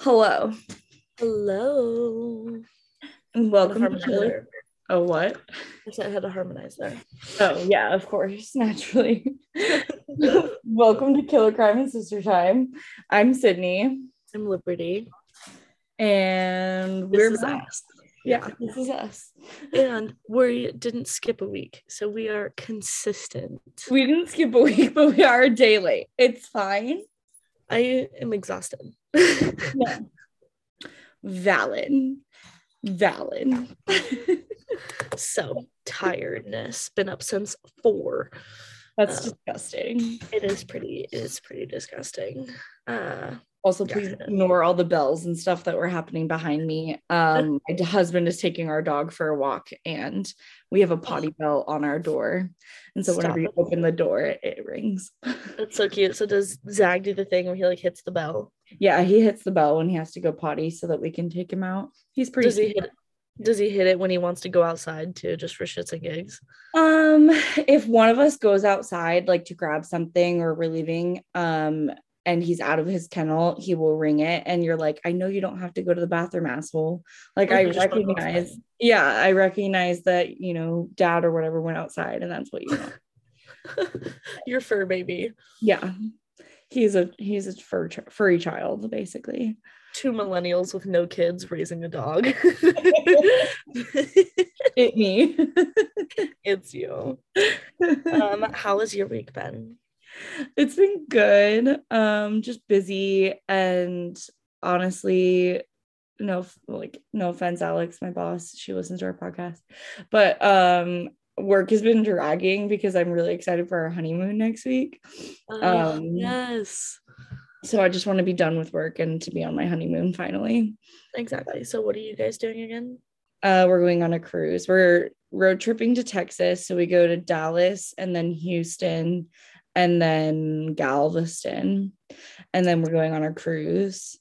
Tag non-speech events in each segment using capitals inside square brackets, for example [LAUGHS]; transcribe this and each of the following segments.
Hello. Hello. Welcome to Killer. Oh, what? I said I had to harmonize there. Oh, yeah, of course, [LAUGHS] naturally. [LAUGHS] welcome to Killer Crime and Sister Time. I'm Sydney, I'm Liberty. and This we're is back. us. Yeah, this is us. And we didn't skip a week, so we are consistent. We didn't skip a week, [LAUGHS] but we are a day late. It's fine. I am exhausted. Yeah. Valid. Valid. [LAUGHS] so tiredness. Been up since four. That's Oh. disgusting. It is pretty. It is pretty disgusting. Uh, Also, Yeah. please ignore all the bells and stuff that were happening behind me. [LAUGHS] Um, my husband is taking our dog for a walk, and we have a potty bell on our door. And so, whenever Stop you open the door, it, rings. it's so cute. So does Zag do the thing where he like hits the bell? yeah, he hits the bell when he has to go potty so that we can take him out. He's pretty. Does he hit? Does he hit it when he wants to go outside too, just for shits and gigs? Um, if one of us goes outside, like to grab something or we're leaving, um, and he's out of his kennel, he will ring it, and you're like, I know you don't have to go to the bathroom, asshole. Like Like, I you just wanna go recognize, yeah, I recognize that you know, dad or whatever went outside, and that's what you want. [LAUGHS] Your fur baby. yeah, he's a he's a fur furry child, basically. Two millennials with no kids raising a dog. [LAUGHS] It me. [LAUGHS] it's you. Um, how has your week been? It's been good. Um just busy and honestly no like no offense alex my boss she listens to our podcast but um work has been dragging because i'm really excited for our honeymoon next week. Oh, Um, yes, so i just want to be done with work and to be on my honeymoon finally. Exactly. So, what are you guys doing again? uh we're going on a cruise. We're road tripping to texas. So we go to dallas and then houston and then galveston and then we're going on our cruise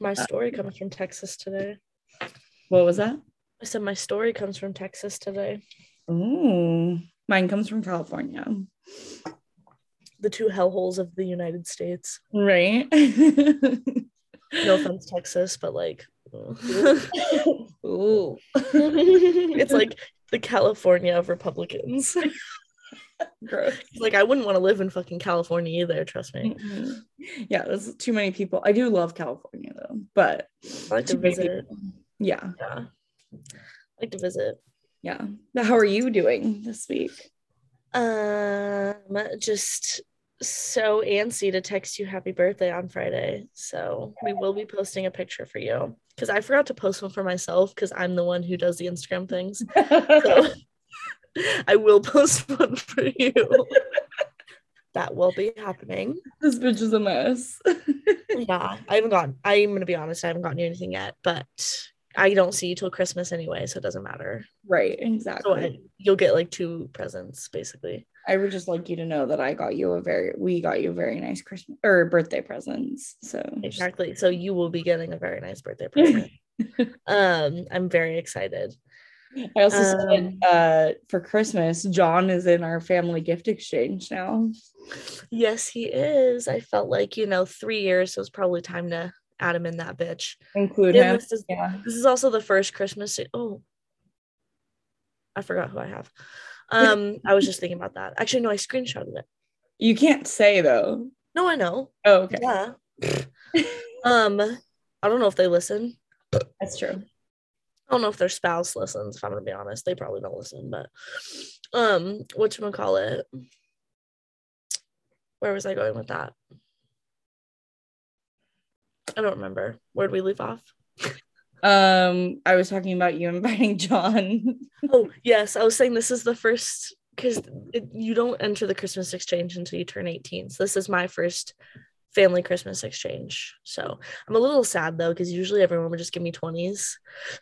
My uh, story comes from Texas today. What was that? I said my story comes from Texas today. Oh, mine comes from California. The two hellholes of the United States. Right. [LAUGHS] No offense, Texas, but like, [LAUGHS] Ooh. [LAUGHS] it's like the California of Republicans. Gross. like, I wouldn't want to live in fucking California either. Trust me. Mhm. Yeah, there's too many people. I do love California though, but I like to visit. Yeah, Yeah, I like to visit. yeah. How are you doing this week? Um, just so antsy to text you happy birthday on Friday. So we will be posting a picture for you because I forgot to post one for myself because I'm the one who does the Instagram things. [LAUGHS] So I will [LAUGHS] post one for you. [LAUGHS] that will be happening. this bitch is a mess. [LAUGHS] Yeah, I haven't gotten. I'm gonna be honest. I haven't gotten you anything yet, but I don't see you till Christmas anyway, so it doesn't matter. right, So exactly. I, you'll get like two presents basically. I would just like you to know that I got you a very, we got you a very nice Christmas or birthday presents. So Exactly. So you will be getting a very nice birthday present. um, I'm very excited. I also said Um, uh, for Christmas, John is in our family gift exchange now. Yes, he is. I felt like, you know, three years so it's probably time to add him in that bitch. Include him. this is Yeah. this is also the first Christmas. Oh, I forgot who I have. Um, I was just thinking about that. Actually, no, I screenshotted it. You can't say though. No, I know. Oh, okay. Yeah. [LAUGHS] um, I don't know if they listen. That's true. I don't know if their spouse listens, if I'm gonna be honest. They probably don't listen, but um whatchamacallit? Where was I going with that? I don't remember. Where'd we leave off? Um, I was talking about you [LAUGHS] inviting John. Oh, yes. I was saying this is the first because you don't enter the Christmas exchange until you turn 18. So this is my first family Christmas exchange. So I'm a little sad though, because usually everyone would just give me 20s.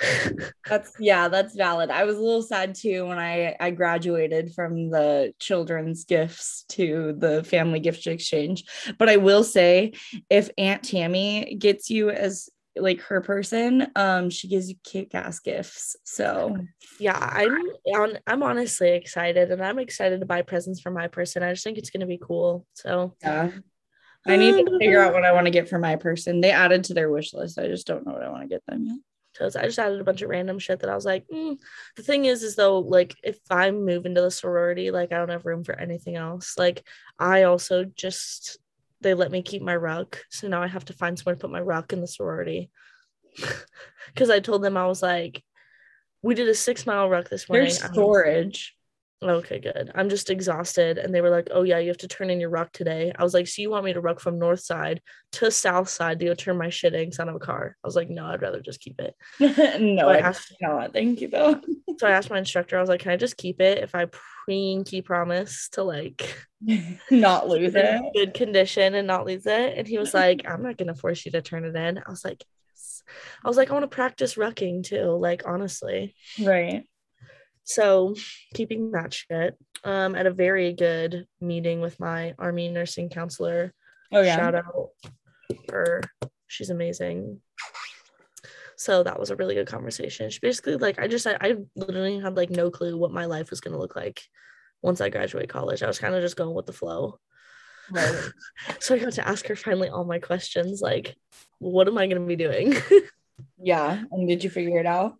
[LAUGHS] That's yeah, that's valid. I was a little sad too when I I graduated from the children's gifts to the family gift exchange. But I will say, if Aunt Tammy gets you as like her person, um, she gives you kick-ass gifts. So yeah, I'm on I'm honestly excited and I'm excited to buy presents for my person. I just think it's gonna be cool. So yeah, I need to figure out what I want to get for my person. They added to their wish list. I just don't know what I want to get them yet. Because I just added a bunch of random shit that I was like, mm. the thing is, is though, like if I move into the sorority, like I don't have room for anything else. Like I also just they let me keep my ruck, so now I have to find somewhere to put my ruck in the sorority. [LAUGHS] Because I told them I was like, we did a six mile ruck this morning. There's storage. Okay, good. I'm just exhausted. And they were like, oh, yeah, you have to turn in your ruck today. I was like, so you want me to ruck from north side to south side to go turn my shit inside of a car? I was like, no, I'd rather just keep it. [LAUGHS] no, so I, I asked, not. Thank you, though. [LAUGHS] so I asked my instructor, I was like, can I just keep it if I pinky promise to like [LAUGHS] not lose it? Good condition and not lose it. And he was like, I'm not going to force you to turn it in. I was like, yes. I was like, I want to practice rucking too. Like, honestly. Right. So keeping that shit. Um, at a very good meeting with my army nursing counselor. Oh yeah. Shout out her. She's amazing. So that was a really good conversation. She basically like I just I, I literally had like no clue what my life was gonna look like once I graduate college. I was kind of just going with the flow. Right. [LAUGHS] so I got to ask her finally all my questions, like, what am I gonna be doing? [LAUGHS] yeah. And did you figure it out?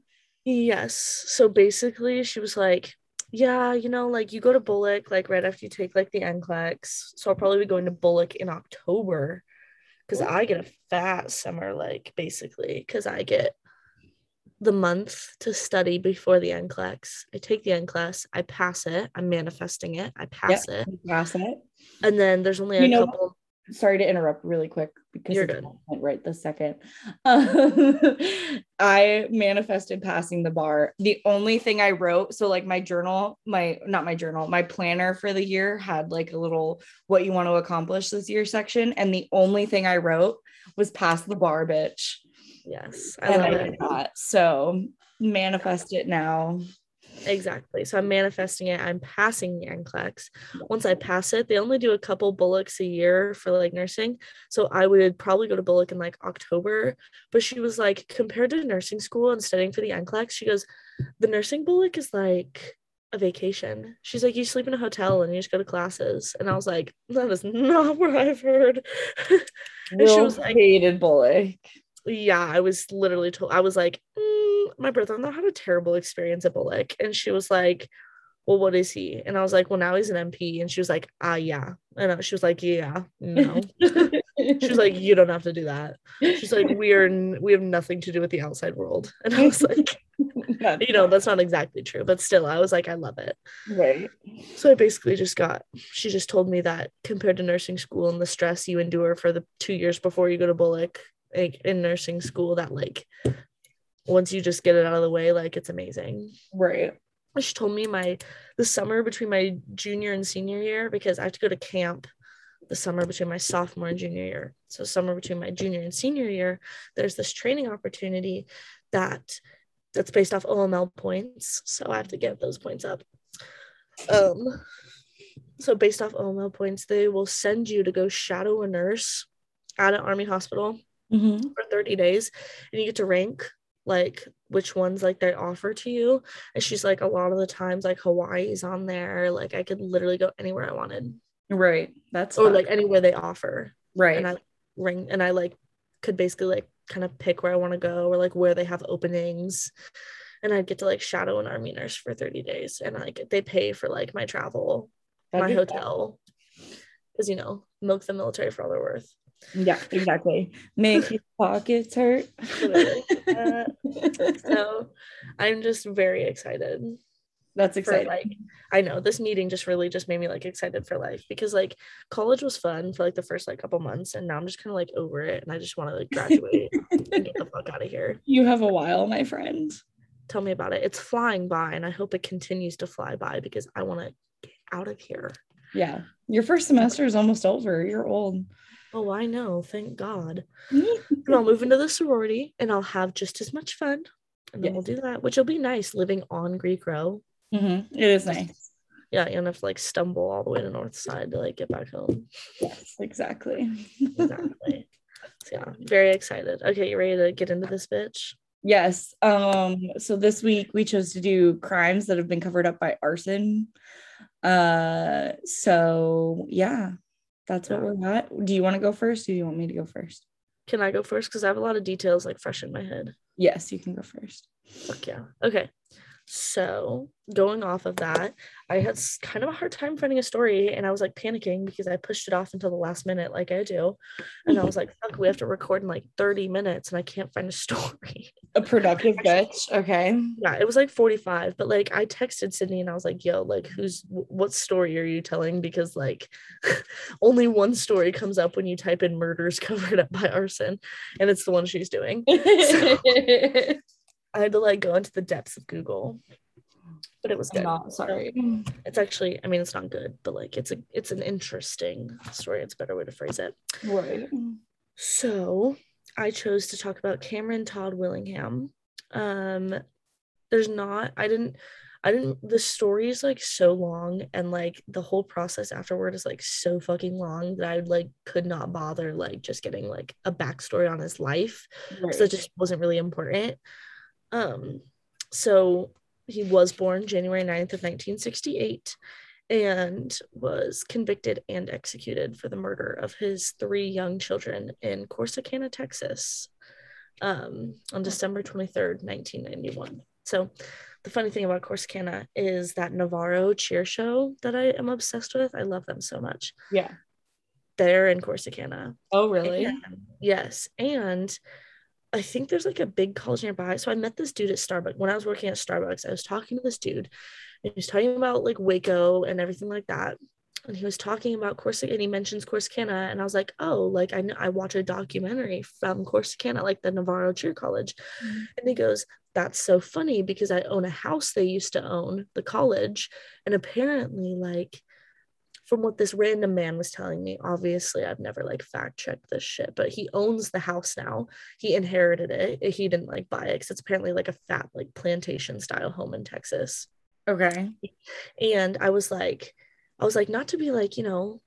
Yes. So basically, she was like, yeah, you know, like you go to BOLC like right after you take like the NCLEX. So I'll probably be going to BOLC in October because I get a fat summer, like basically, because I get the month to study before the NCLEX. I take the NCLEX, I pass it, I'm manifesting it, I pass yep, it. Pass it. And then there's only a you know, couple sorry to interrupt really quick because you're good. right the second. Um, [LAUGHS] i manifested passing the bar. The only thing i wrote so like my journal my not my journal my planner for the year had like a little what you want to accomplish this year section and the only thing i wrote was pass the bar bitch. Yes i and love I it. that. so manifest it now Exactly. So I'm manifesting it. I'm passing the NCLEX. Once I pass it, they only do a couple BOLCs a year for like nursing. So I would probably go to BOLC in like October. But she was like, compared to nursing school and studying for the NCLEX, she goes, the nursing BOLC is like a vacation. She's like, you sleep in a hotel and you just go to classes. And I was like, that is [LAUGHS] not what I've heard. [LAUGHS] and she was like, hated BOLC. Yeah, I was literally told, I was like, mm, my brother-in-law had a terrible experience at BOLC. And she was like, well, what is he? And I was like, well, now he's an MP. And she was like, ah, yeah. And she was like, yeah, no. [LAUGHS] she was like, you don't have to do that. She's like, we are, we have nothing to do with the outside world. [LAUGHS] And I was like, you know, that's not exactly true, but still, I was like, I love it. Right. So I basically just got, she just told me that compared to nursing school and the stress you endure for the two years before you go to BOLC, like in nursing school, that like once you just get it out of the way, like it's amazing. Right. She told me my the summer between my junior and senior year because I have to go to camp the summer between my sophomore and junior year. So summer between my junior and senior year, there's this training opportunity that that's based off OML points. So I have to get those points up. Um so based off OML points, they will send you to go shadow a nurse at an army hospital mm-hmm. for 30 days and you get to rank like which ones like they offer to you. And she's like a lot of the times like hawaii's on there. Like i could literally go anywhere i wanted. Right. That's or fun. like anywhere they offer. Right. And i ring and i like could basically like kind of pick where i want to go or like where they have openings. And i'd get to like shadow an army nurse for 30 days and like they pay for like my travel That'd my hotel. Because you know milk the military for all they're worth yeah, exactly. Make your [LAUGHS] pockets hurt. [LAUGHS] so I'm just very excited. That's exciting. like I know this meeting just really just made me like excited for life because like college was fun for like the first like couple months and now I'm just kind of like over it and I just want to like graduate and get the [LAUGHS] fuck out of here. You have a while, my friend. Tell me about it. It's flying by and I hope it continues to fly by because I want to get out of here. Yeah. Your first semester is almost over. You're old. Oh, I know. Thank God. and I'll move [LAUGHS] into the sorority and I'll have just as much fun. And then yes. we'll do that, which will be nice living on Greek Row. Mm-hmm. It is nice. Yeah, you don't have to like stumble all the way to North Side to like get back home. Yes, exactly. exactly. [LAUGHS] So, yeah, very excited. Okay, you ready to get into this bitch? Yes. Um, so this week we chose to do crimes that have been covered up by arson. Uh so yeah, that's what we're at. Do you want to go first? Or do you want me to go first? Can I go first? Because I have a lot of details like fresh in my head. Yes, you can go first. Fuck yeah. Okay. So, going off of that, I had kind of a hard time finding a story and I was like panicking because I pushed it off until the last minute, like I do. And I was like, fuck, we have to record in like 30 minutes and I can't find a [LAUGHS] story. A productive [LAUGHS] bitch. Okay. Yeah, it was like 45, but like I texted Sydney and I was like, yo, like, who's what story are you telling? Because like [LAUGHS] only one story comes up when you type in murders covered up by arson, and it's the one she's doing. So, I had to like go into the depths of Google, but it was good. I'm not sorry. It's actually, I mean, it's not good, but like it's a it's an interesting story. It's a better way to phrase it. Right. So I chose to talk about Cameron Todd Willingham. Um, there's not. I didn't. I didn't. The story is like so long, and like the whole process afterward is like so fucking long that I like could not bother like just getting like a backstory on his life. Right. So it just wasn't really important. Um, so he was born January 9th of 1968 and was convicted and executed for the murder of his three young children in Corsicana, Texas, um, on December 23rd, 1991. So the funny thing about Corsicana is that Navarro cheer show that I am obsessed with. I love them so much. yeah. They're in Corsicana. Oh, really? And- yes. And I think there's like a big college nearby. So I met this dude at Starbucks. When I was working at Starbucks, I was talking to this dude and he was talking about like Waco and everything like that. And he was talking about Corsicana and he mentions Corsicana. And I was like, oh, like I know I watch a documentary from Corsicana, like the Navarro Cheer College. Mhm. And he goes, that's so funny because I own a house they used to own, the college. And apparently, like, from what this random man was telling me, obviously I've never like fact checked this shit, but he owns the house now. He inherited it. He didn't like buy it because it's apparently like a fat, like plantation style home in Texas. Okay. And I was like, I was like, not to be like, you know,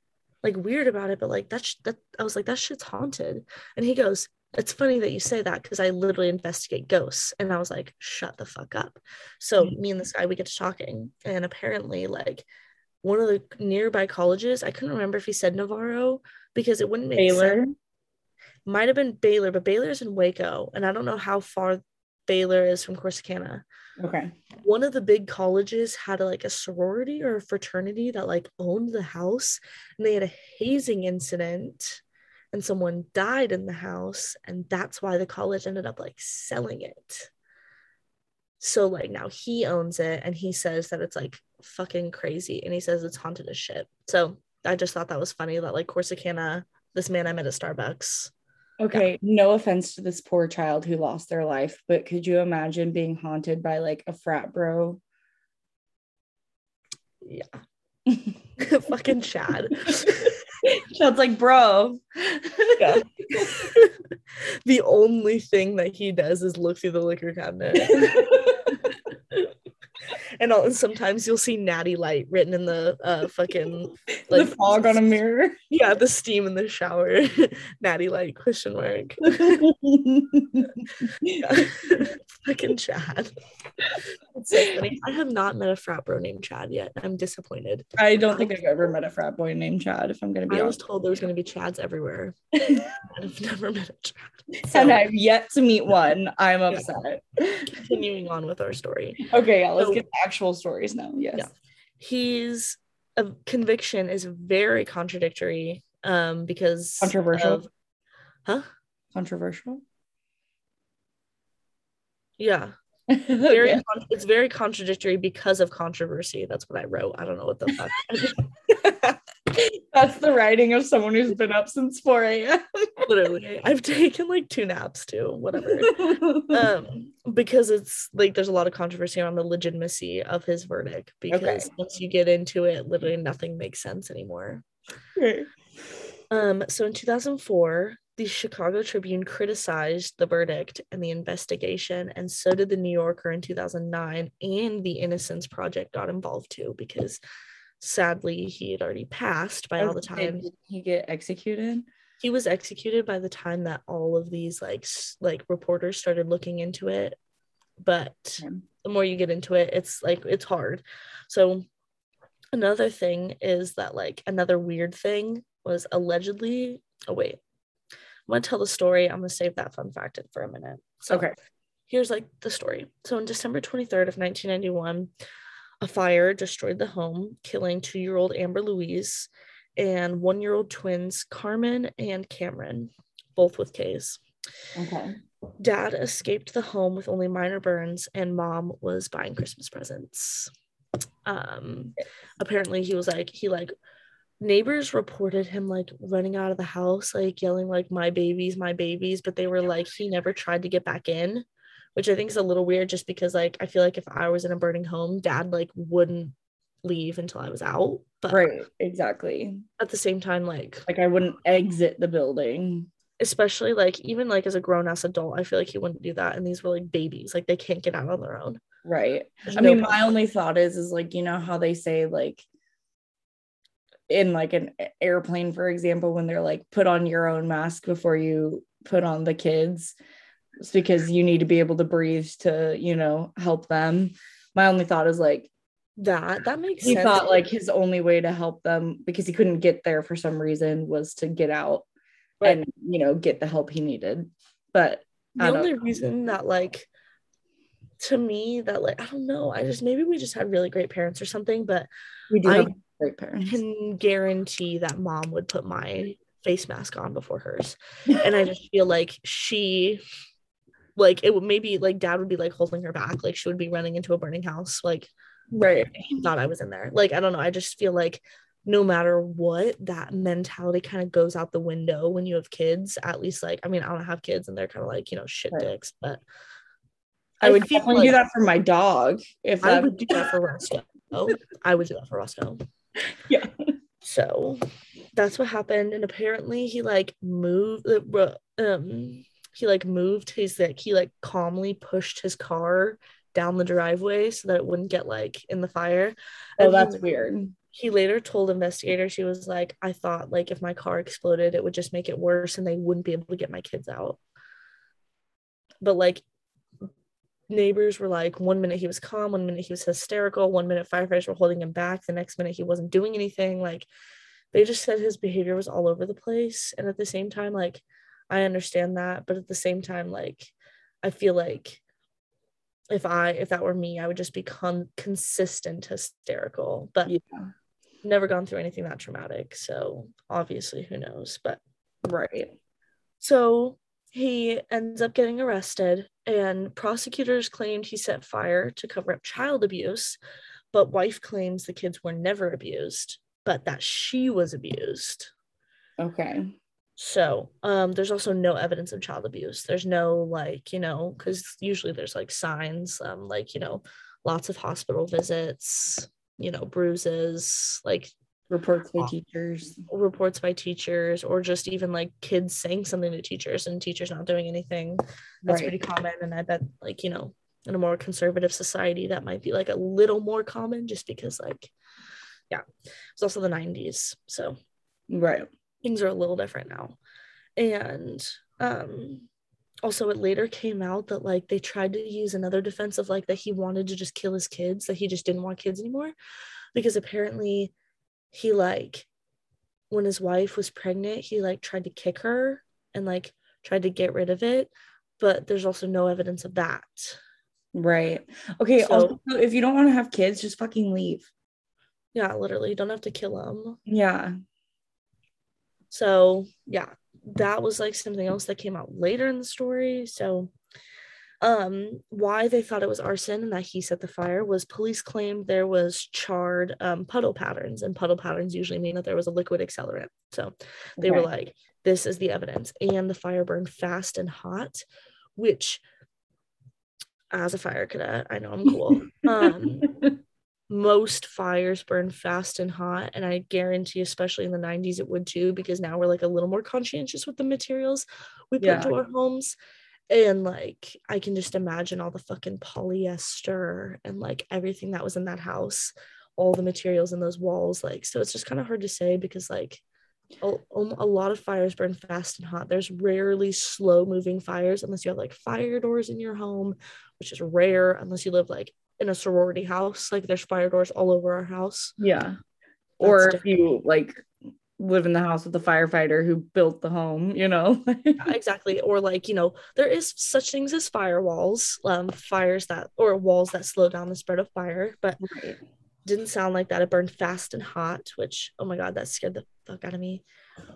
like weird about it, but like that's that I was like, that shit's haunted. And he goes, It's funny that you say that because I literally investigate ghosts. And I was like, shut the fuck up. So Mhm. me and this guy, we get to talking. And apparently, like one of the nearby colleges, I couldn't remember if he said Navarro because it wouldn't make Baylor. sense. Might have been Baylor, but Baylor's in Waco. And I don't know how far Baylor is from Corsicana Okay. one of the big colleges had like a sorority or a fraternity that like owned the house and they had a hazing incident and someone died in the house and that's why the college ended up like selling it so like now he owns it and he says that it's like fucking crazy and he says it's haunted as shit so i just thought that was funny that like corsicana this man i met at starbucks Okay. No offense to this poor child who lost their life, but could you imagine being haunted by like a frat bro? yeah [LAUGHS] [LAUGHS] fucking chad [LAUGHS] Chad's like, bro. yeah. [LAUGHS] the only thing that he does is look through the liquor cabinet. [LAUGHS] and, all, sometimes you'll see natty light written in the uh fucking [LAUGHS] the like fog on a mirror. yeah the steam in the shower. [LAUGHS] Natty light question mark. [LAUGHS] Fucking chad. It's so funny. i have not met a frat bro named chad yet. I'm disappointed. I don't think I've ever met a frat boy named Chad, if I'm gonna be i was told there was going to be chads everywhere. I've never met a chad. So and I've yet to meet one. I'm upset. continuing on with our story. Okay, yeah, let's So- get to actual stories now. Yes. Yeah. his uh, conviction is very contradictory um because Controversial. of- huh Controversial. yeah [LAUGHS] very Okay. con- it's very contradictory because of controversy that's what i wrote i don't know what the fuck [LAUGHS] That's the writing of someone who's been up since 4 a.m. [LAUGHS] literally i've taken like two naps too whatever [LAUGHS] um because it's like there's a lot of controversy around the legitimacy of his verdict because Okay. once you get into it literally nothing makes sense anymore Okay. Um, so in 2004, the Chicago Tribune criticized the verdict and the investigation, and so did the New Yorker in 2009, and the Innocence Project got involved too because sadly he had already passed by all the time. Did he get executed? He was executed by the time that all of these like like reporters started looking into it, but Okay. the more you get into it, it's like it's hard. So another thing is that like another weird thing was allegedly. Oh wait, I'm gonna tell the story. I'm gonna save that fun fact for a minute. So, Okay. here's like the story. So on December 23rd of 1991, a fire destroyed the home, killing two-year-old Amber Louise and one-year-old twins Karmon and Kameron, both with K's. Okay. Dad escaped the home with only minor burns, and mom was buying Christmas presents. Um, apparently he was like he like neighbors reported him like running out of the house, like yelling like my babies, my babies, but they were like he never tried to get back in, which I think is a little weird just because like I feel like if I was in a burning home, dad like wouldn't leave until I was out. But Right. Exactly. at the same time, like Like I wouldn't exit the building. especially like even like as a grown ass adult, I feel like he wouldn't do that. And these were like babies, like they can't get out on their own. Right. There's I no mean, my only thought is, is like, you know, how they say, like, in like an airplane, for example, when they're like, put on your own mask before you put on the kids, it's because you need to be able to breathe to, you know, help them. My only thought is like, that that makes sense. he sense. thought like his only way to help them because he couldn't get there for some reason was to get out Right. and, you know, get the help he needed. But the only know. reason that like to me that like I don't know, I just maybe we just had really great parents or something, but we do I have great parents. can guarantee that mom would put my face mask on before hers. [LAUGHS] And I just feel like she like it would maybe like dad would be like holding her back, like she would be running into a burning house, like right. he thought I was in there. Like I don't know, I just feel like no matter what, that mentality kind of goes out the window when you have kids. At least like I mean, I don't have kids and they're kind of like, you know, shit Right. dicks, but I would feel definitely do that for my dog if I that would do that for Roscoe. Oh, I would do that for Roscoe. [LAUGHS] Yeah. So that's what happened, and apparently he like moved. uh, Um, he like moved his like he like calmly pushed his car down the driveway so that it wouldn't get like in the fire. Oh, And he- that's weird. He later told investigators he was like, I thought like if my car exploded, it would just make it worse, and they wouldn't be able to get my kids out. But like neighbors were like one minute he was calm one minute he was hysterical one minute firefighters were holding him back the next minute he wasn't doing anything like they just said his behavior was all over the place and at the same time like i understand that but at the same time like i feel like if i if that were me i would just become consistent hysterical but Yeah. never gone through anything that traumatic so obviously who knows but Right. so he ends up getting arrested, and prosecutors claimed he set fire to cover up child abuse, but wife claims the kids were never abused, but that she was abused. Okay. So um, there's also no evidence of child abuse. There's no like, you know, because usually there's like signs, um, like, you know, lots of hospital visits, you know, bruises, like Reports by Oh. teachers. reports by teachers or just even like kids saying something to teachers and teachers not doing anything that's Right. pretty common and i bet like you know in a more conservative society that might be like a little more common just because like yeah it's also the 90s so Right. Things are a little different now and um also it later came out that like they tried to use another defense of like that he wanted to just kill his kids that he just didn't want kids anymore because apparently he like when his wife was pregnant he like tried to kick her and like tried to get rid of it but there's also no evidence of that Right. Okay. So- also, if you don't want to have kids, just fucking leave. yeah literally you don't have to kill them. Yeah. So yeah, that was like something else that came out later in the story. So um why they thought it was arson and that he set the fire was police claimed there was charred um, puddle patterns and puddle patterns usually mean that there was a liquid accelerant. So they were like this is the evidence. And the fire burned fast and hot which as a fire cadet i know i'm cool. [LAUGHS] Um most fires burn fast and hot and i guarantee especially in the 90s it would too because now we're like a little more conscientious with the materials we put Yeah. into our homes and like i can just imagine all the fucking polyester and like everything that was in that house all the materials in those walls like so it's just kind of hard to say because like a, um, a lot of fires burn fast and hot there's rarely slow moving fires unless you have like fire doors in your home which is rare unless you live like in a sorority house like there's fire doors all over our house Yeah. Or That's if you like live in the house with the firefighter who built the home, you know? [LAUGHS] exactly. Or like, you know, there is such things as firewalls, um, fires that or walls that slow down the spread of fire, but right. didn't sound like that. It burned fast and hot, which oh my god, that scared the fuck out of me.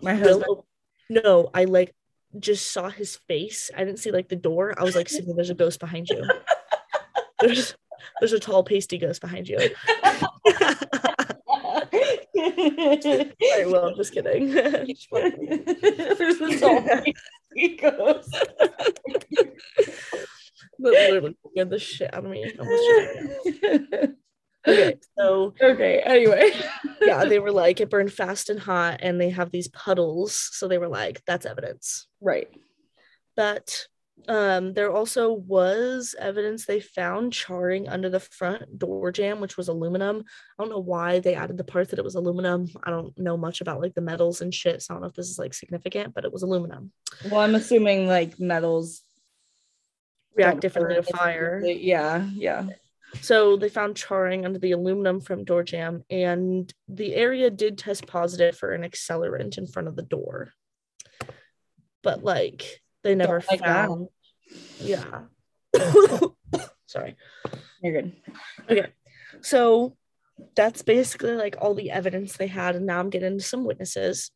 My husband. No, no I like just saw his face. I didn't see like the door. I was like, there's a ghost behind you. [LAUGHS] There's there's a tall pasty ghost behind you. Sorry, well, I'm just kidding. There's a tall pasty ghost. that literally scared the shit out of me. okay, so okay. Anyway, yeah, they were like it burned fast and hot, and they have these puddles, so they were like, that's evidence, right? But um, there also was evidence they found charring under the front door jamb, which was aluminum. I don't know why they added the part that it was aluminum. I don't know much about like the metals and shit. So I don't know if this is like significant, but it was aluminum. Well, I'm assuming like metals react differently to fire. Yeah, yeah. So they found charring under the aluminum from door jamb, and the area did test positive for an accelerant in front of the door. But like they never like found. Yeah. [COUGHS] Sorry. You're good. Okay. So that's basically like all the evidence they had. And now I'm getting into some witnesses.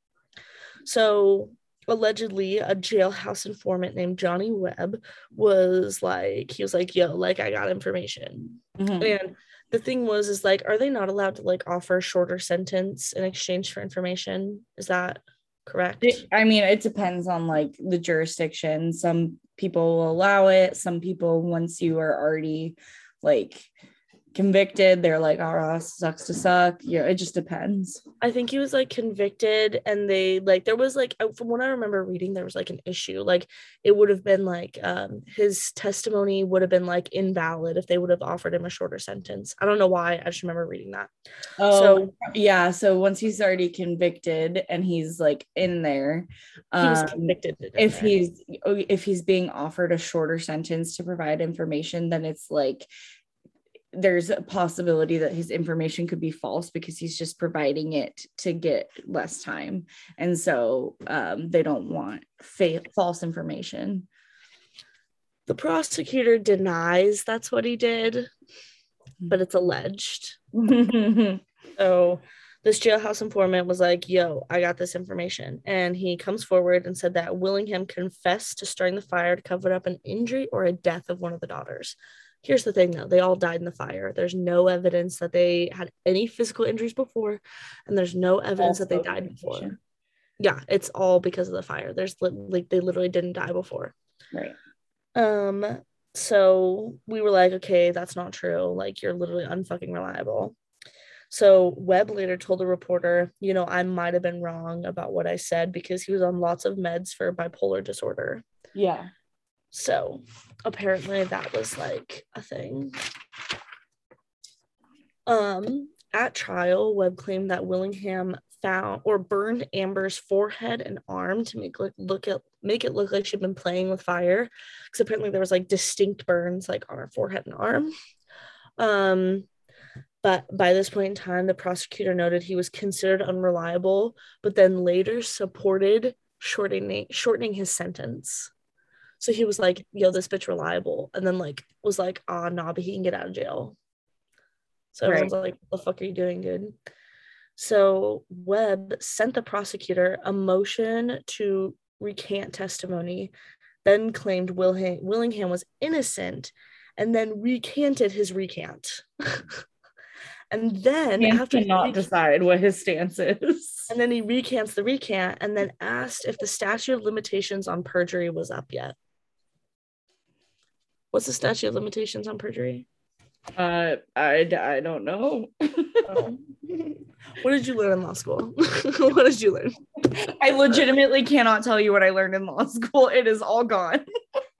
So allegedly a jailhouse informant named Johnny Webb was like, he was like, yo, like I got information. Mm-hmm. And the thing was, is like, are they not allowed to like offer a shorter sentence in exchange for information? Is that correct? I mean, it depends on like the jurisdiction. Some people will allow it. Some people, once you are already like convicted they're like oh sucks to suck. Yeah it just depends. I think he was like convicted and they like there was like uh, from what i remember reading there was like an issue. Like it would have been like um his testimony would have been like invalid if they would have offered him a shorter sentence. I don't know why i just remember reading that. Oh so yeah so once he's already convicted and he's like in there um, he was um, convicted if there. he's if he's being offered a shorter sentence to provide information then it's like there's a possibility that his information could be false because he's just providing it to get less time. And so um, they don't want fa- false information. The prosecutor denies that's what he did but it's alleged. [LAUGHS] So this jailhouse informant was like yo i got this information. And he comes forward and said that willingham confessed to starting the fire to cover up an injury or a death of one of the daughters Here's the thing though, they all died in the fire. There's no evidence that they had any physical injuries before, and there's no evidence that they died before. Yeah, it's all because of the fire. There's like they literally didn't die before. Right. Um, so we were like, okay, that's not true. Like you're literally unfucking reliable. So Webb later told the reporter, you know, I might have been wrong about what I said because he was on lots of meds for bipolar disorder. Yeah. So apparently that was like a thing. Um, at trial, Webb claimed that Willingham found or burned Amber's forehead and arm to make look look at make it look like she'd been playing with fire. Because apparently there was like distinct burns like on her forehead and arm. Um, but by this point in time, the prosecutor noted he was considered unreliable, but then later supported shortening shortening his sentence. So he was like, yo, this bitch reliable. And then like was like, ah, nah, but he can get out of jail. So right. everyone's like, what the fuck are you doing, dude? So Webb sent the prosecutor a motion to recant testimony, then claimed Willingham, Willingham was innocent, and then recanted his recant. [LAUGHS] and then he after not rec- decide what his stance is. [LAUGHS] And then he recants the recant and then asked if the statute of limitations on perjury was up yet. What's the statute of limitations on perjury? Uh, I, I don't know. oh. [LAUGHS] What did you learn in law school? [LAUGHS] what did you learn? I legitimately cannot tell you what I learned in law school. It is all gone.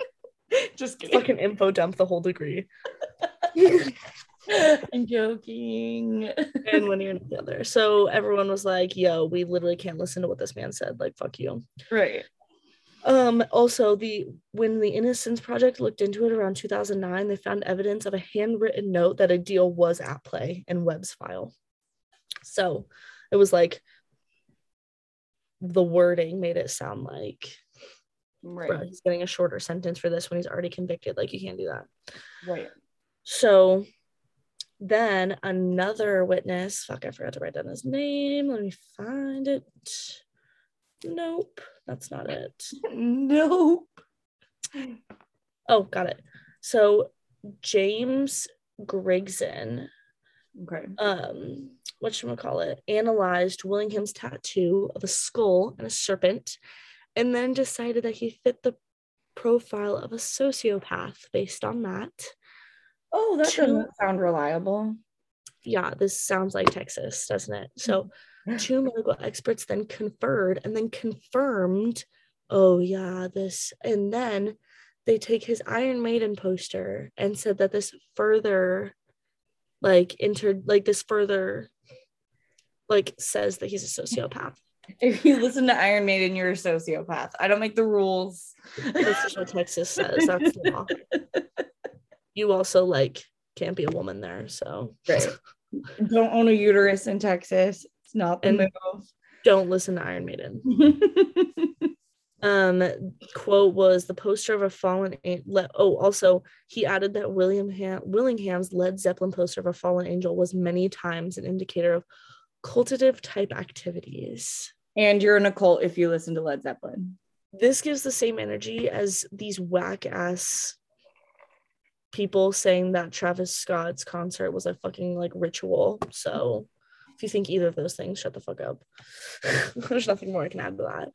[LAUGHS] Just kidding. Fucking info dump the whole degree. I'm joking. and one ear and the other. So everyone was like, yo, we literally can't listen to what this man said. Like, fuck you. Right. Um, also, the when the Innocence Project looked into it around 2009, they found evidence of a handwritten note that a deal was at play in Webb's file. So it was like the wording made it sound like Right. bro, he's getting a shorter sentence for this when he's already convicted. Like you can't do that. Right. So then another witness, fuck, I forgot to write down his name. Let me find it. Nope, that's not it. [LAUGHS] No. Oh, got it. So James Grigson, Okay. um, what should we call it? Analyzed Willingham's tattoo of a skull and a serpent, and then decided that he fit the profile of a sociopath based on that. Oh, that doesn't sound reliable. yeah, this sounds like Texas, doesn't it? So, two medical experts then conferred and then confirmed, oh, yeah, this. And then they take his Iron Maiden poster and said that this further, like, entered, like, this further, like, says that he's a sociopath. If you listen to Iron Maiden, you're a sociopath. I don't make the rules. That's just what Texas says. That's the law. You also, like, can't be a woman there. So, Right. Don't own a uterus in Texas. It's not the And- don't listen to Iron Maiden. [LAUGHS] um quote was the poster of a fallen an- le- oh also he added that william Ham- willingham's led zeppelin poster of a fallen angel was many times an indicator of cultative type activities and you're an occult if you listen to Led Zeppelin. this gives the same energy as these whack ass people saying that travis scott's concert was a fucking like ritual so if you think either of those things shut the fuck up [LAUGHS] there's nothing more i can add to that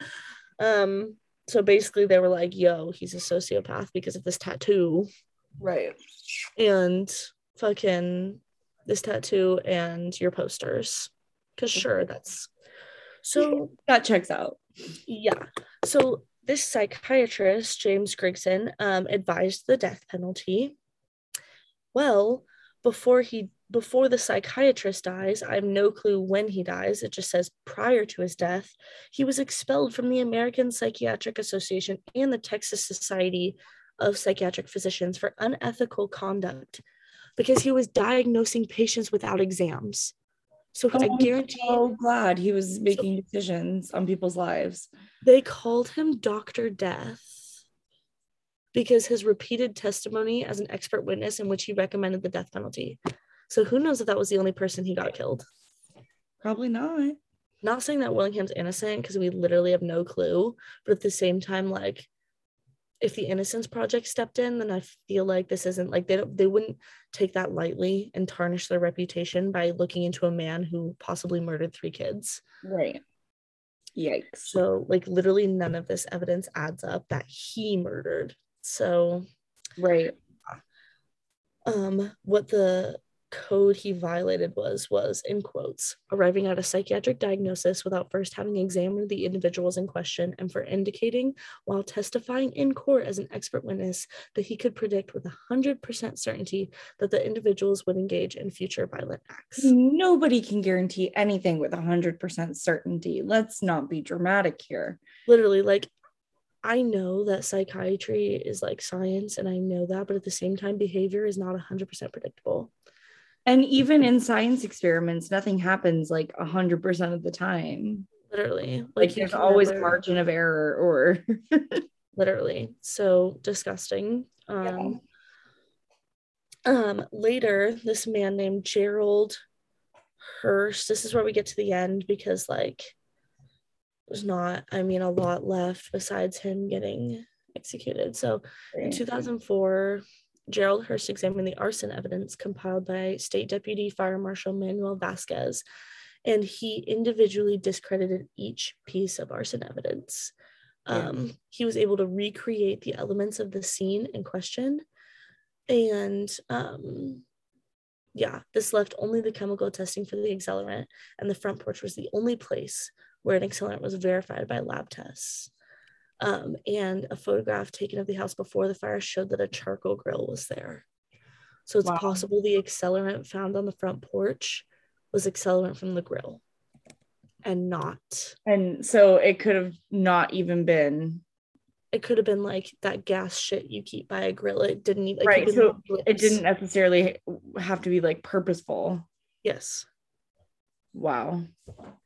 um so basically they were like yo he's a sociopath because of this tattoo Right. and fucking this tattoo and your posters because sure that's so [LAUGHS] That checks out. yeah. So this psychiatrist, James Grigson, um, advised the death penalty. Well, before he before the psychiatrist dies, I have no clue when he dies. It just says prior to his death, he was expelled from the American Psychiatric Association and the Texas Society of Psychiatric Physicians for unethical conduct because he was diagnosing patients without exams. So I guarantee. I'm so glad he was making decisions on people's lives. They called him Dr. Death because his repeated testimony as an expert witness in which he recommended the death penalty. So who knows if that was the only person he got killed? Probably not. Not saying that Willingham's innocent because we literally have no clue, but at the same time, like if the Innocence Project stepped in, then I feel like this isn't like they don't they wouldn't take that lightly and tarnish their reputation by looking into a man who possibly murdered three kids. Right. Yikes. So like literally none of this evidence adds up that he murdered. So Right. um what the code he violated was was in quotes arriving at a psychiatric diagnosis without first having examined the individuals in question and for indicating while testifying in court as an expert witness that he could predict with 100% certainty that the individuals would engage in future violent acts Nobody can guarantee anything with 100% certainty. Let's not be dramatic here. literally like I know that psychiatry is like science and I know that but at the same time behavior is not 100% predictable And even in science experiments, nothing happens like 100% of the time. literally. Like, you there's always a margin of error or [LAUGHS] literally. So disgusting. Um um later this man named gerald hurst this is where we get to the end because like there's not i mean a lot left besides him getting executed. So in 2004 gerald hurst examined the arson evidence compiled by state deputy fire marshal manuel vasquez and he individually discredited each piece of arson evidence Yeah. um, he was able to recreate the elements of the scene in question and um, yeah this left only the chemical testing for the accelerant and the front porch was the only place where an accelerant was verified by lab tests um, and a photograph taken of the house before the fire showed that a charcoal grill was there so it's Wow. possible the accelerant found on the front porch was accelerant from the grill and not And so it could have not even been it could have been like that gas shit you keep by a grill. It didn't even right. could So it didn't necessarily have to be like purposeful. Yes. Wow.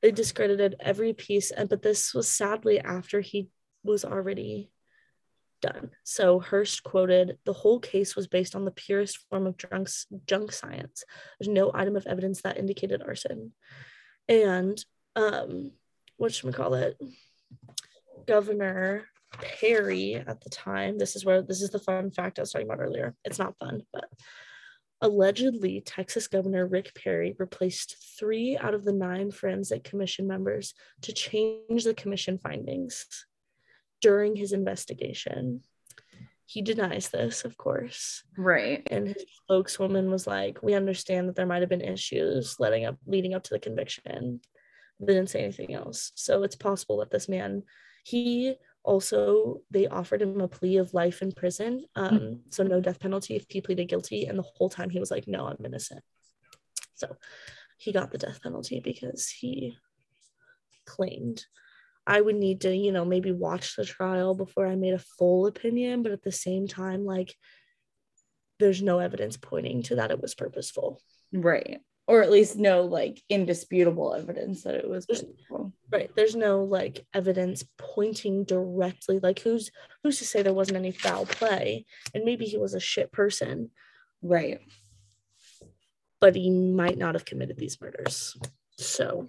They discredited every piece, and but this was sadly after he was already done. So Hurst quoted, the whole case was based on the purest form of junk, junk science. There's no item of evidence that indicated arson. And um, what should we call it? Governor Perry at the time, this is where this is the fun fact I was talking about earlier. It's not fun, but allegedly Texas Governor Rick Perry replaced three out of the nine forensic commission members to change the commission findings during his investigation. He denies this, of course. Right. And his spokeswoman was like, "We understand that there might have been issues leading up leading up to the conviction." They didn't say anything else. So it's possible that this man, he also they offered him a plea of life in prison, um, mm-hmm. so no death penalty if he pleaded guilty. And the whole time he was like, "No, I'm innocent." So he got the death penalty because he claimed I would need to, you know, maybe watch the trial before I made a full opinion, but at the same time, like, there's no evidence pointing to that it was purposeful. Right. Or at least no like indisputable evidence that it was there's, purposeful. Right. There's no like evidence pointing directly, like who's who's to say there wasn't any foul play? And maybe he was a shit person. Right. But he might not have committed these murders. So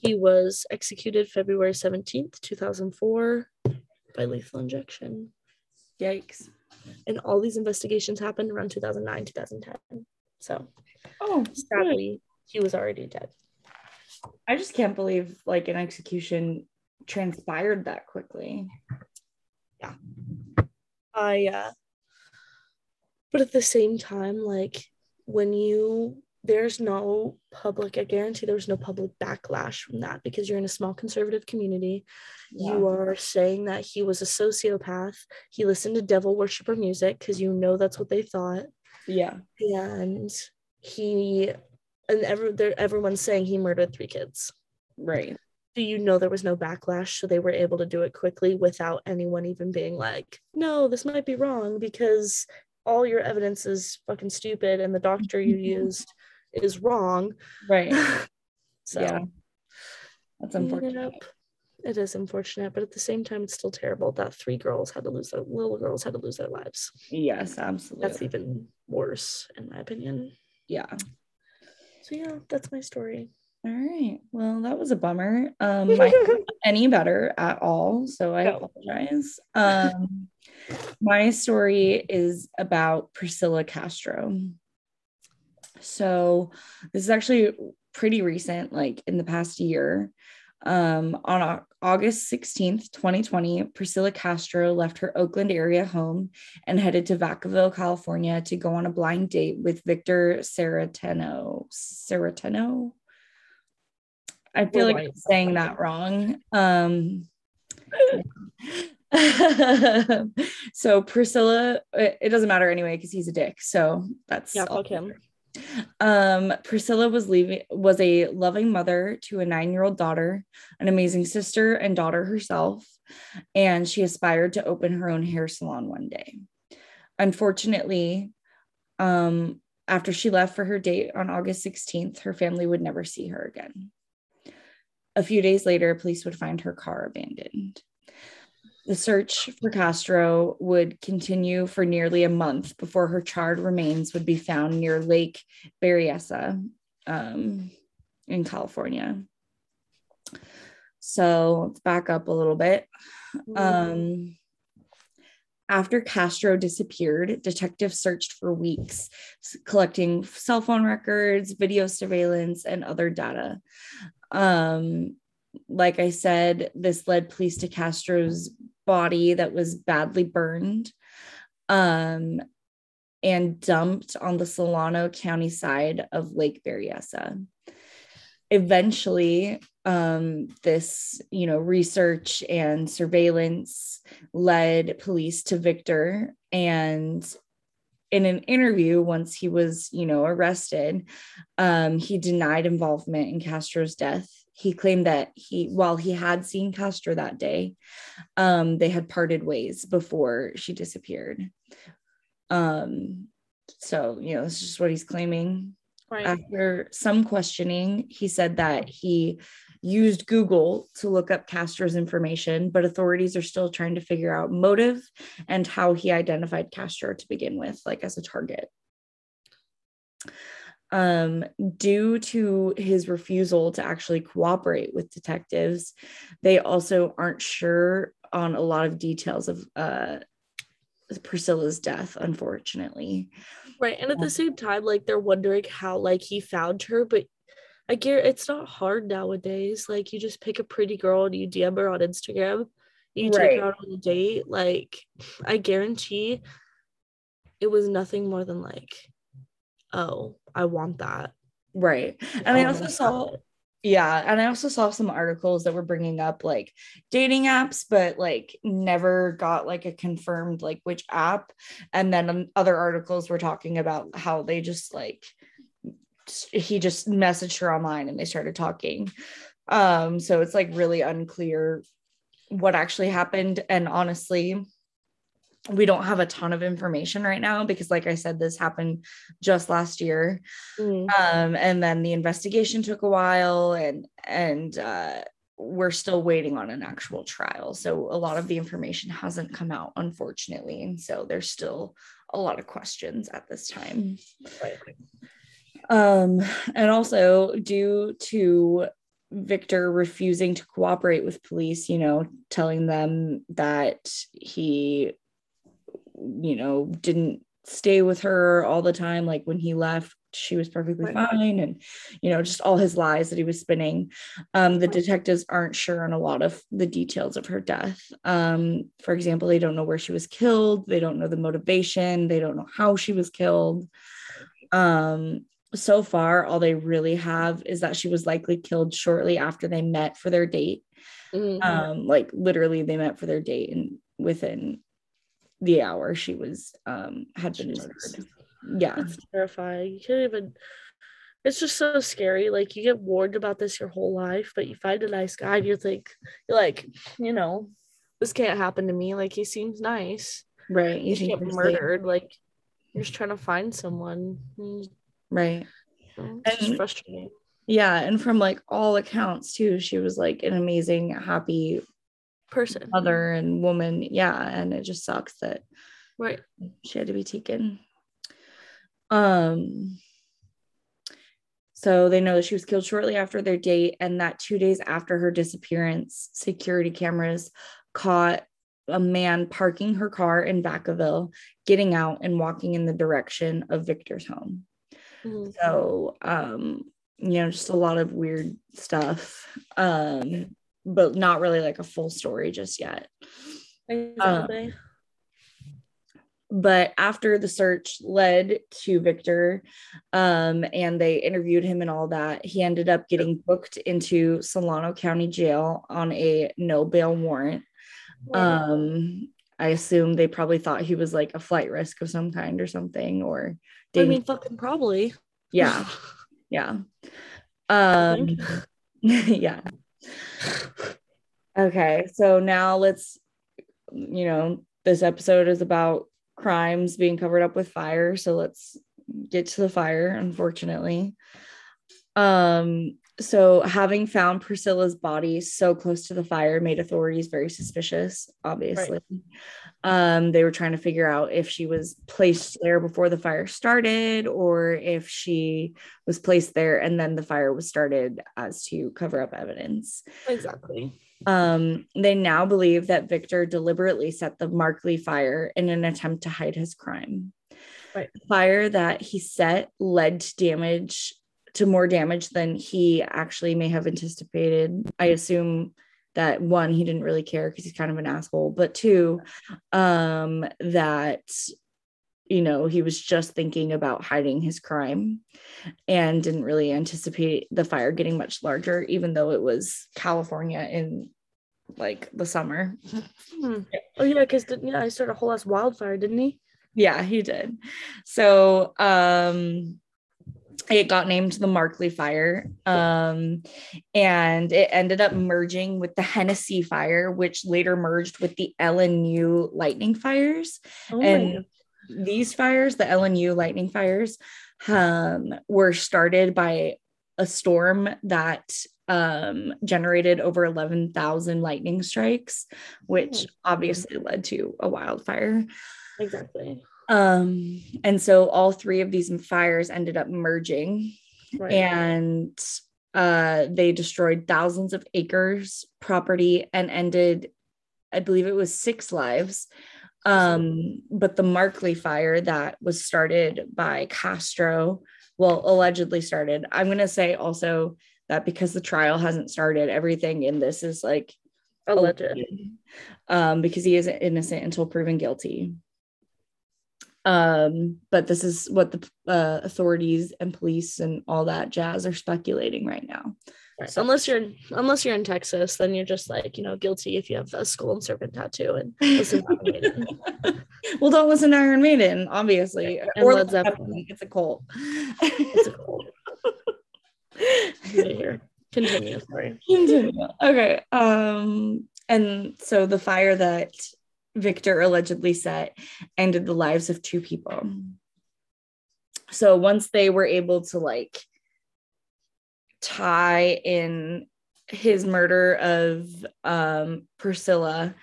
he was executed February 17th, 2004 by lethal injection. Yikes. And all these investigations happened around 2009, 2010. So, oh, sadly, he was already dead. I just can't believe like an execution transpired that quickly. Yeah. I, uh, but at the same time, like when you there's no public, I guarantee there's no public backlash from that because you're in a small conservative community. Yeah. You are saying that he was a sociopath. He listened to devil worshiper music because you know that's what they thought. Yeah. And he, and every, everyone's saying he murdered three kids. Right. Do you know there was no backlash? So they were able to do it quickly without anyone even being like, no, this might be wrong because all your evidence is fucking stupid and the doctor you [LAUGHS] used is wrong. Right. [LAUGHS] so yeah. That's unfortunate. Yep. It is unfortunate, but at the same time, it's still terrible that three girls had to lose their little girls had to lose their lives. Yes, absolutely. That's even worse, in my opinion. Yeah. So yeah, that's my story. All right. Well, that was a bummer. Um, [LAUGHS] any better at all. So I no. apologize. Um, my story is about Priscilla Castro. So this is actually pretty recent, like in the past year. Um, on August 16th, 2020, Priscilla Castro left her Oakland area home and headed to Vacaville, California to go on a blind date with Victor Serriteno. Serriteno? I feel like I'm saying that wrong. Um, [LAUGHS] so Priscilla, it doesn't matter anyway because he's a dick. So that's yeah, fuck him. Um, Priscilla was leaving was a loving mother to a nine-year-old daughter, an amazing sister and daughter herself, and she aspired to open her own hair salon one day. Unfortunately, um, after she left for her date on August 16th, her family would never see her again. A few days later, police would find her car abandoned. The search for Castro would continue for nearly a month before her charred remains would be found near Lake Berryessa um, in California. So let's back up a little bit. Um, after Castro disappeared, detectives searched for weeks, collecting cell phone records, video surveillance, and other data. Um, like I said, this led police to Castro's body that was badly burned um, and dumped on the Solano County side of Lake Berryessa. Eventually, um, this, you know, research and surveillance led police to Victor. And in an interview, once he was, you know, arrested, um, he denied involvement in Castro's death he claimed that he while he had seen Castro that day, um, they had parted ways before she disappeared. Um, so you know, this is just what he's claiming. Right. After some questioning, he said that he used Google to look up Castro's information, but authorities are still trying to figure out motive and how he identified Castro to begin with, like as a target. Um, due to his refusal to actually cooperate with detectives, they also aren't sure on a lot of details of uh, Priscilla's death, unfortunately. Right. And at the same time, like they're wondering how like he found her, but I get it's not hard nowadays. Like you just pick a pretty girl and you DM her on Instagram. You Right. take her out on a date. Like I guarantee it was nothing more than like, oh, I want that. Right. And I Oh, also saw it. Yeah, and I also saw some articles that were bringing up like dating apps, but like never got like a confirmed like which app. And then um, other articles were talking about how they just like he just messaged her online and they started talking. Um, so it's like really unclear what actually happened. And honestly, we don't have a ton of information right now because, like I said, this happened just last year Mm. um and then the investigation took a while and and uh we're still waiting on an actual trial so a lot of the information hasn't come out unfortunately and so there's still a lot of questions at this time Right. um and also due to Victor refusing to cooperate with police, you know, telling them that he, you know, didn't stay with her all the time. Like when he left, she was perfectly fine. And, you know, just all his lies that he was spinning. Um, the detectives aren't sure on a lot of the details of her death. Um, for example, they don't know where she was killed, they don't know the motivation, they don't know how she was killed. Um, so far, all they really have is that she was likely killed shortly after they met for their date. Mhm. Um, like literally, they met for their date, and within the hour, she was um had been Jesus. murdered. Yeah, That's terrifying. You can't even. It's just so scary. Like you get warned about this your whole life, but you find a nice guy and you think you're like, you know, this can't happen to me. Like he seems nice. right. You You get safe. murdered. Like you're just trying to find someone. Mm, right? It's just And- frustrating. Yeah, and from like all accounts too, she was like an amazing, happy Person. mother and woman. Yeah, and it just sucks that Right. she had to be taken. Um so they know that she was killed shortly after their date and that 2 days after her disappearance security cameras caught a man parking her car in Vacaville, getting out and walking in the direction of Victor's home. Mhm. So um you know just a lot of weird stuff um but not really like a full story just yet. Exactly. but after the search led to Victor um, and they interviewed him and all that, he ended up getting booked into Solano County Jail on a no bail warrant. Um, I assume they probably thought he was like a flight risk of some kind or something, or I mean, fucking probably. yeah, [LAUGHS] yeah. Um, [LAUGHS] yeah. Okay, so now let's, you know, this episode is about crimes being covered up with fire. So let's get to the fire, unfortunately. Um, so having found Priscilla's body so close to the fire made authorities very suspicious, obviously. Um, they were trying to figure out if she was placed there before the fire started or if she was placed there and then the fire was started as to cover up evidence. Exactly. Um, they now believe that Victor deliberately set the Markley fire in an attempt to hide his crime. Right. The fire that he set led to damage to more damage than he actually may have anticipated. I assume that one, he didn't really care because he's kind of an asshole, but two, um, that you know, he was just thinking about hiding his crime and didn't really anticipate the fire getting much larger, even though it was California in like the summer. Hmm. Oh yeah, because didn't yeah, I started a whole ass wildfire, didn't he? Yeah, he did. So um it got named the Markley fire. Um and it ended up merging with the Hennessey fire, which later merged with the LNU lightning fires. Oh And- these fires, the LNU lightning fires, um, were started by a storm that um, generated over 11,000 lightning strikes, which Oh. obviously led to a wildfire. Exactly. Um, and so all three of these fires ended up merging Right. and uh, they destroyed thousands of acres property and ended i believe it was six lives um, but the markley fire that was started by castro well allegedly started i'm going to say also that because the trial hasn't started everything in this is like Alleged. um, because he isn't innocent until proven guilty. Um, but this is what the uh, authorities and police and all that jazz are speculating right now. Right. So- unless you're unless you're in Texas, then you're just like, you know, guilty if you have a skull and serpent tattoo and listen to Iron Maiden. [LAUGHS] well, don't listen to Iron Maiden, obviously, And or Led Zeppelin. Zeppelin. It's a cult. It's a cult. Here. Continue. Sorry. Continue. okay. Um, and so the fire that Victor allegedly set ended the lives of two people. So once they were able to like tie in his murder of um, Priscilla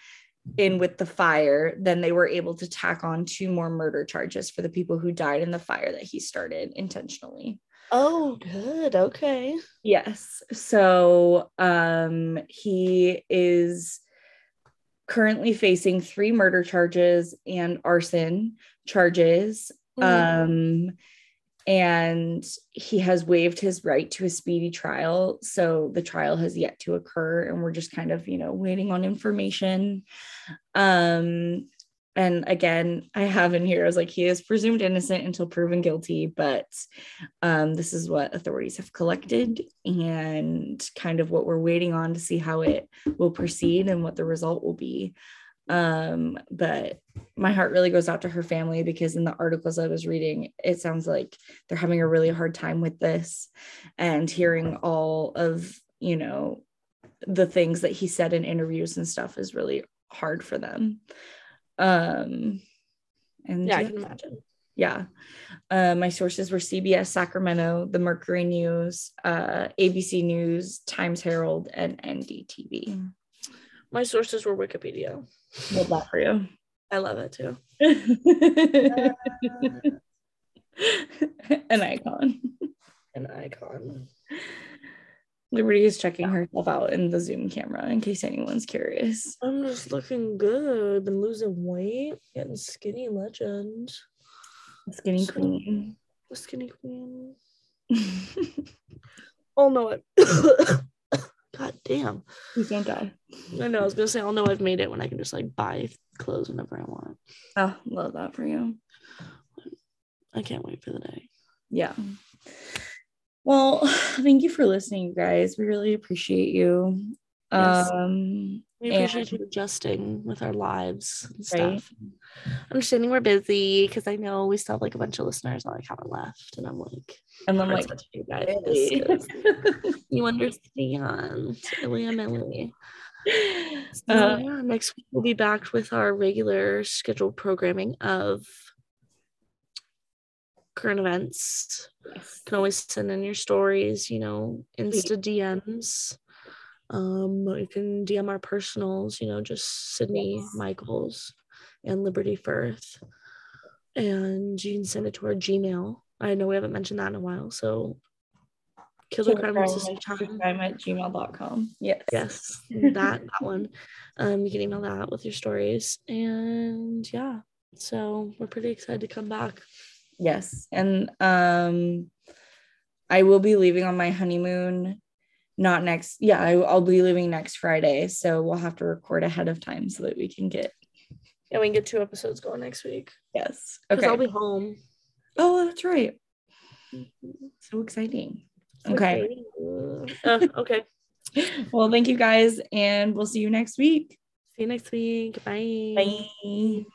in with the fire, then they were able to tack on two more murder charges for the people who died in the fire that he started intentionally. Oh, good. Okay. Yes. So um he is currently facing three murder charges and arson charges. Mhm. Um and he has waived his right to a speedy trial. So the trial has yet to occur and we're just kind of, you know, waiting on information. Um and again, I have in here, I was like, he is presumed innocent until proven guilty, but um, this is what authorities have collected and kind of what we're waiting on to see how it will proceed and what the result will be. Um, but my heart really goes out to her family because in the articles I was reading, it sounds like they're having a really hard time with this and hearing all of, you know, the things that he said in interviews and stuff is really hard for them. Um, and Yeah, I can imagine. yeah. Uh, my sources were CBS Sacramento, the Mercury News, uh, ABC News, Times Herald, and NDTV. My sources were Wikipedia. Love that for you. I love it too. [LAUGHS] An icon. An icon. Liberty is checking herself out in the Zoom camera in case anyone's curious. I'm just looking good. I've been losing weight, getting skinny legend. Skinny So- queen. The skinny queen. [LAUGHS] I'll know it. [COUGHS] God damn. Please don't die. I know I was gonna say I'll know I've made it when I can just like buy clothes whenever I want. Oh, love that for you. I can't wait for the day. Yeah. Well, [SIGHS] thank you for listening, you guys. We really appreciate you. Yes. Um, We And- appreciate you adjusting with our lives and Right. stuff. Understanding we're busy because I know we still have like a bunch of listeners that like haven't left, and I'm like, and I'm like, hearts out to you guys. really? [LAUGHS] you understand, Illy and Millie. [LAUGHS] So, Uh, yeah, next week we'll be back with our regular scheduled programming of current events. You can always send in your stories, you know, Insta DMs. Um, you can DM our personals, you know, just Sydney Yes. Michaels and Liberty Firth. And you can send it to our Gmail. I know we haven't mentioned that in a while. So killer crime and sister at gmail.com. Yes. Yes, that that one. Um, you can email that with your stories. And yeah. So we're pretty excited to come back. Yes. And um I will be leaving on my honeymoon not next yeah, I, I'll be leaving next Friday. So we'll have to record ahead of time so that we can get yeah we can get two episodes going next week. yes. Okay. I'll be home. oh, that's right. So exciting. Okay. Uh, okay. [LAUGHS] Well, thank you guys, and we'll see you next week. See you next week. Bye. Bye.